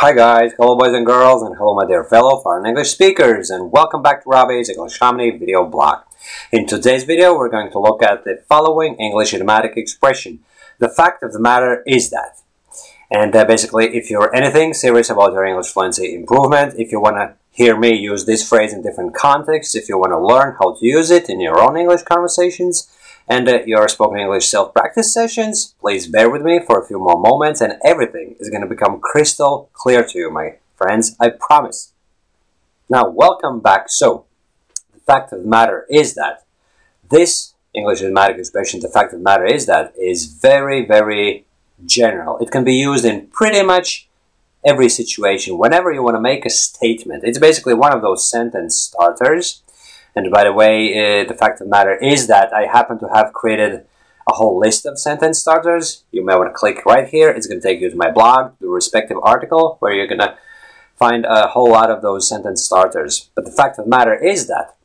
Hi guys, hello boys and girls, and hello my dear fellow foreign English speakers, and welcome back to Robbie's English Harmony video blog. In today's video, we're going to look at the following English idiomatic expression. The fact of the matter is that. And uh, basically, if you're anything serious about your English fluency improvement, if you want to hear me use this phrase in different contexts, if you want to learn how to use it in your own English conversations, and uh, your spoken English self-practice sessions, please bear with me for a few more moments and everything is going to become crystal clear to you, my friends, I promise. Now, welcome back. So, the fact of the matter is that this English idiomatic expression, the fact of the matter is that, is very, very general. It can be used in pretty much every situation. Whenever you want to make a statement, it's basically one of those sentence starters and by the way, uh, the fact of the matter is that I happen to have created a whole list of sentence starters. You may want to click right here. It's going to take you to my blog, the respective article, where you're going to find a whole lot of those sentence starters. But the fact of the matter is that,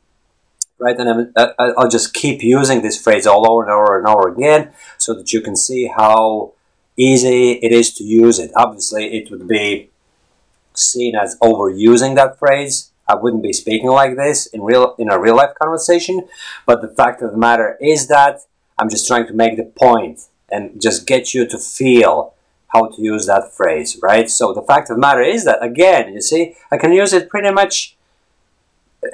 right, and I'm, uh, I'll just keep using this phrase all over and over and over again so that you can see how easy it is to use it. Obviously, it would be seen as overusing that phrase I wouldn't be speaking like this in real in a real life conversation. But the fact of the matter is that I'm just trying to make the point and just get you to feel how to use that phrase, right? So the fact of the matter is that again, you see, I can use it pretty much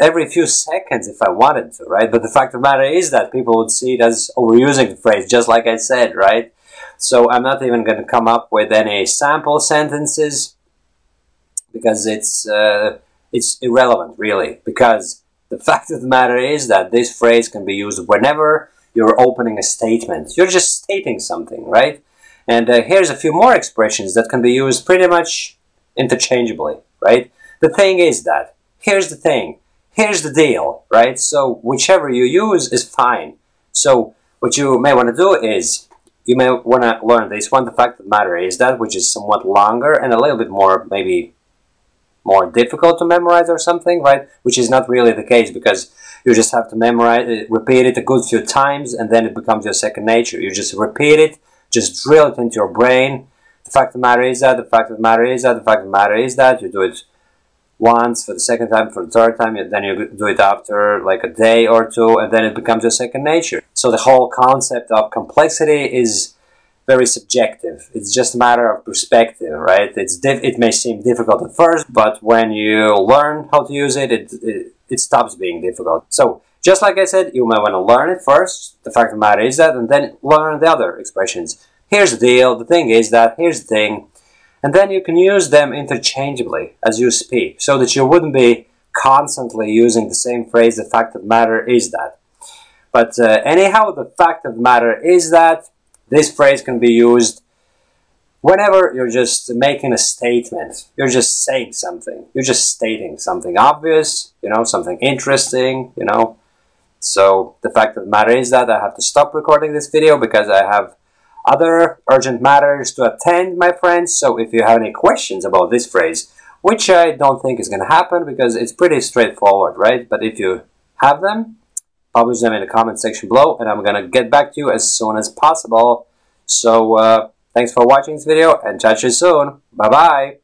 every few seconds if I wanted to, right? But the fact of the matter is that people would see it as overusing the phrase, just like I said, right? So I'm not even going to come up with any sample sentences because it's uh, it's irrelevant, really, because the fact of the matter is that this phrase can be used whenever you're opening a statement. You're just stating something, right? And uh, here's a few more expressions that can be used pretty much interchangeably, right? The thing is that, here's the thing, here's the deal, right? So whichever you use is fine. So what you may want to do is, you may want to learn this one. The fact of the matter is that, which is somewhat longer and a little bit more maybe more difficult to memorize or something, right? Which is not really the case because you just have to memorize it, repeat it a good few times, and then it becomes your second nature. You just repeat it, just drill it into your brain. The fact of the matter is that, the fact of the matter is that, the fact of the matter is that, you do it once, for the second time, for the third time, then you do it after like a day or two, and then it becomes your second nature. So the whole concept of complexity is very subjective. It's just a matter of perspective, right? It's it may seem difficult at first, but when you learn how to use it, it, it, it stops being difficult. So just like I said, you may want to learn it first. The fact of the matter is that, and then learn the other expressions. Here's the deal. The thing is that. Here's the thing. And then you can use them interchangeably as you speak, so that you wouldn't be constantly using the same phrase. The fact of the matter is that. But uh, anyhow, the fact of the matter is that this phrase can be used whenever you're just making a statement. You're just saying something. You're just stating something obvious, you know, something interesting, you know. So the fact of the matter is that I have to stop recording this video because I have other urgent matters to attend, my friends. So if you have any questions about this phrase, which I don't think is going to happen because it's pretty straightforward, right? But if you have them, publish them in the comment section below and I'm gonna get back to you as soon as possible. So uh, thanks for watching this video and catch you soon. Bye bye.